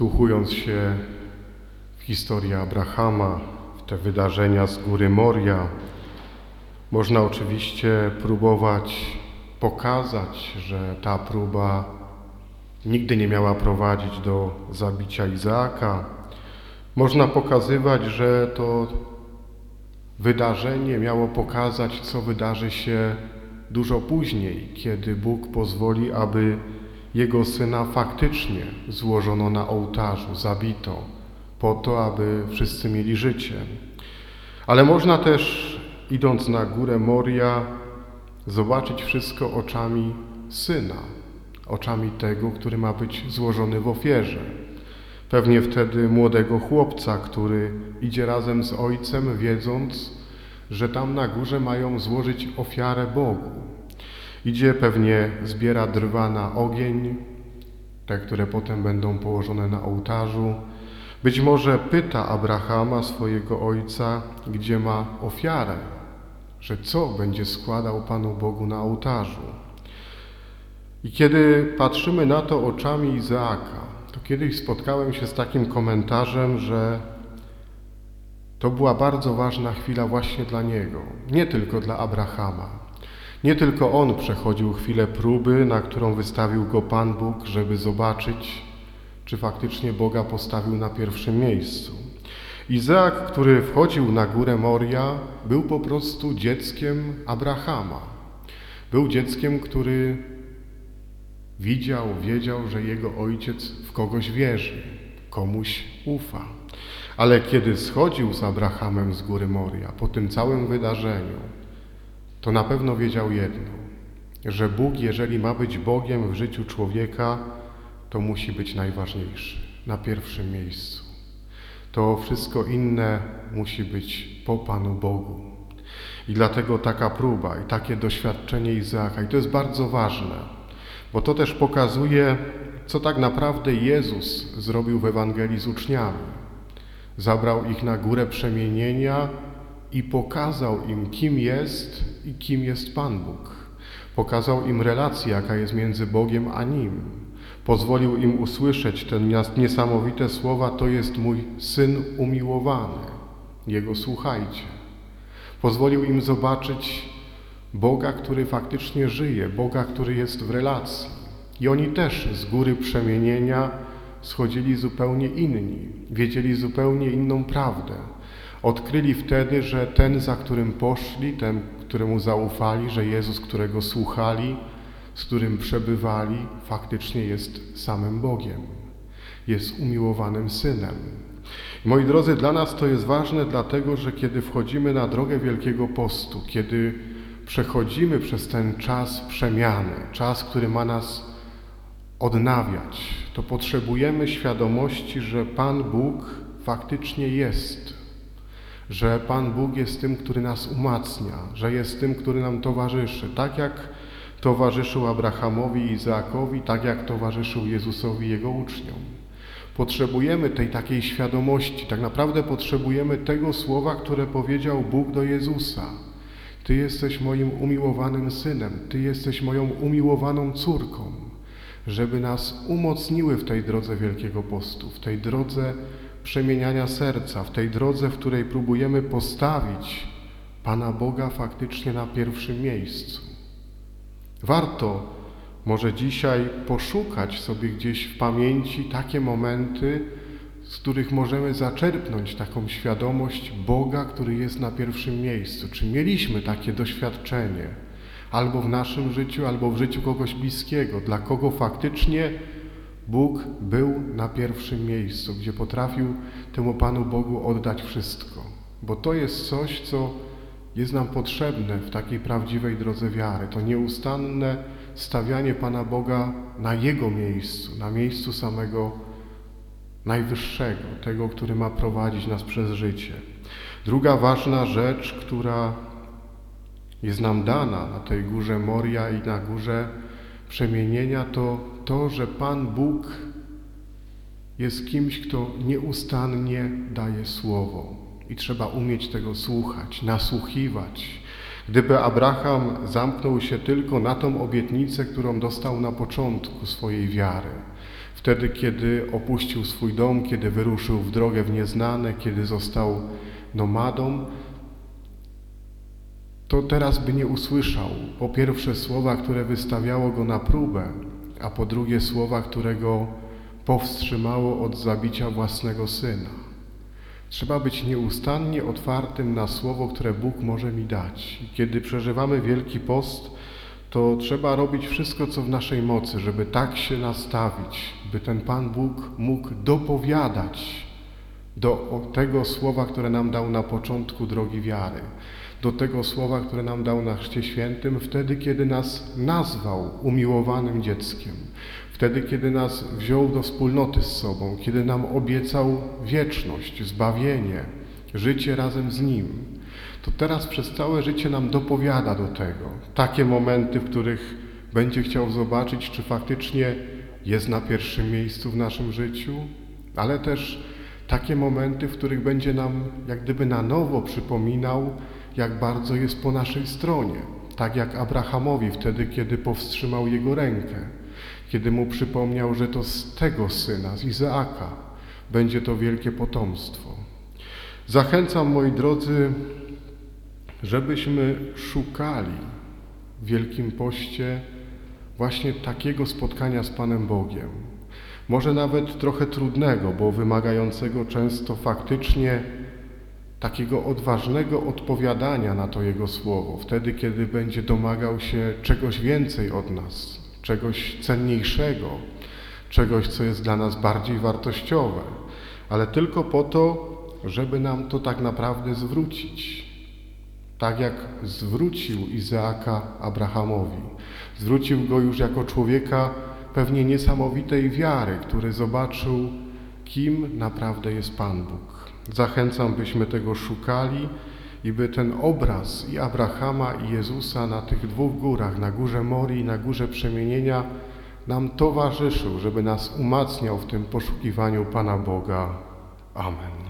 Wsłuchując się w historię Abrahama, w te wydarzenia z góry Moria, można oczywiście próbować pokazać, że ta próba nigdy nie miała prowadzić do zabicia Izaaka. Można pokazywać, że to wydarzenie miało pokazać, co wydarzy się dużo później, kiedy Bóg pozwoli, aby jego syna faktycznie złożono na ołtarzu, zabito, po to, aby wszyscy mieli życie. Ale można też, idąc na górę Moria, zobaczyć wszystko oczami syna, oczami tego, który ma być złożony w ofierze. Pewnie wtedy młodego chłopca, który idzie razem z ojcem, wiedząc, że tam na górze mają złożyć ofiarę Bogu. Idzie pewnie, zbiera drwa na ogień, te, które potem będą położone na ołtarzu. Być może pyta Abrahama, swojego ojca, gdzie ma ofiarę, że co będzie składał Panu Bogu na ołtarzu. I kiedy patrzymy na to oczami Izaaka, to kiedyś spotkałem się z takim komentarzem, że to była bardzo ważna chwila właśnie dla niego, nie tylko dla Abrahama. Nie tylko on przechodził chwilę próby, na którą wystawił go Pan Bóg, żeby zobaczyć, czy faktycznie Boga postawił na pierwszym miejscu. Izaak, który wchodził na górę Moria, był po prostu dzieckiem Abrahama. Był dzieckiem, który widział, wiedział, że jego ojciec w kogoś wierzy, komuś ufa. Ale kiedy schodził z Abrahamem z góry Moria, po tym całym wydarzeniu, to na pewno wiedział jedno, że Bóg, jeżeli ma być Bogiem w życiu człowieka, to musi być najważniejszy, na pierwszym miejscu. To wszystko inne musi być po Panu Bogu. I dlatego taka próba i takie doświadczenie Izaaka, i to jest bardzo ważne, bo to też pokazuje, co tak naprawdę Jezus zrobił w Ewangelii z uczniami. Zabrał ich na górę przemienienia i pokazał im, kim jest i kim jest Pan Bóg. Pokazał im relację, jaka jest między Bogiem a Nim. Pozwolił im usłyszeć te niesamowite słowa: To jest mój syn umiłowany, jego słuchajcie. Pozwolił im zobaczyć Boga, który faktycznie żyje, Boga, który jest w relacji. I oni też z góry przemienienia schodzili zupełnie inni, wiedzieli zupełnie inną prawdę. Odkryli wtedy, że ten, za którym poszli, ten, któremu zaufali, że Jezus, którego słuchali, z którym przebywali, faktycznie jest samym Bogiem, jest umiłowanym Synem. Moi drodzy, dla nas to jest ważne, dlatego że kiedy wchodzimy na drogę Wielkiego Postu, kiedy przechodzimy przez ten czas przemiany, czas, który ma nas odnawiać, to potrzebujemy świadomości, że Pan Bóg faktycznie jest, że Pan Bóg jest tym, który nas umacnia, że jest tym, który nam towarzyszy, tak jak towarzyszył Abrahamowi i Izaakowi, tak jak towarzyszył Jezusowi i Jego uczniom. Potrzebujemy tej takiej świadomości, tak naprawdę potrzebujemy tego słowa, które powiedział Bóg do Jezusa. Ty jesteś moim umiłowanym synem, Ty jesteś moją umiłowaną córką, żeby nas umocniły w tej drodze Wielkiego Postu, w tej drodze przemieniania serca, w tej drodze, w której próbujemy postawić Pana Boga faktycznie na pierwszym miejscu. Warto może dzisiaj poszukać sobie gdzieś w pamięci takie momenty, z których możemy zaczerpnąć taką świadomość Boga, który jest na pierwszym miejscu. Czy mieliśmy takie doświadczenie albo w naszym życiu, albo w życiu kogoś bliskiego, dla kogo faktycznie Bóg był na pierwszym miejscu, gdzie potrafił temu Panu Bogu oddać wszystko. Bo to jest coś, co jest nam potrzebne w takiej prawdziwej drodze wiary. To nieustanne stawianie Pana Boga na Jego miejscu, na miejscu samego Najwyższego, tego, który ma prowadzić nas przez życie. Druga ważna rzecz, która jest nam dana na tej górze Moria i na górze przemienienia, to to, że Pan Bóg jest kimś, kto nieustannie daje słowo. I trzeba umieć tego słuchać, nasłuchiwać. Gdyby Abraham zamknął się tylko na tą obietnicę, którą dostał na początku swojej wiary, wtedy kiedy opuścił swój dom, kiedy wyruszył w drogę w nieznane, kiedy został nomadą, to teraz by nie usłyszał po pierwsze słowa, które wystawiało go na próbę, a po drugie słowa, które go powstrzymało od zabicia własnego syna. Trzeba być nieustannie otwartym na słowo, które Bóg może mi dać. I kiedy przeżywamy Wielki Post, to trzeba robić wszystko, co w naszej mocy, żeby tak się nastawić, by ten Pan Bóg mógł dopowiadać do tego słowa, które nam dał na początku drogi wiary, do tego słowa, które nam dał na Chrzcie Świętym, wtedy, kiedy nas nazwał umiłowanym dzieckiem, wtedy, kiedy nas wziął do wspólnoty z sobą, kiedy nam obiecał wieczność, zbawienie, życie razem z Nim. To teraz przez całe życie nam dopowiada do tego. Takie momenty, w których będzie chciał zobaczyć, czy faktycznie jest na pierwszym miejscu w naszym życiu, ale też takie momenty, w których będzie nam jak gdyby na nowo przypominał, jak bardzo jest po naszej stronie. Tak jak Abrahamowi wtedy, kiedy powstrzymał jego rękę, kiedy mu przypomniał, że to z tego syna, z Izaaka, będzie to wielkie potomstwo. Zachęcam, moi drodzy, żebyśmy szukali w Wielkim Poście właśnie takiego spotkania z Panem Bogiem. Może nawet trochę trudnego, bo wymagającego często faktycznie takiego odważnego odpowiadania na to Jego słowo, wtedy, kiedy będzie domagał się czegoś więcej od nas, czegoś cenniejszego, czegoś, co jest dla nas bardziej wartościowe, ale tylko po to, żeby nam to tak naprawdę zwrócić. Tak jak zwrócił Izaaka Abrahamowi. Zwrócił go już jako człowieka pewnie niesamowitej wiary, który zobaczył, kim naprawdę jest Pan Bóg. Zachęcam, byśmy tego szukali i by ten obraz i Abrahama i Jezusa na tych dwóch górach, na górze Morii i na górze Przemienienia, nam towarzyszył, żeby nas umacniał w tym poszukiwaniu Pana Boga. Amen.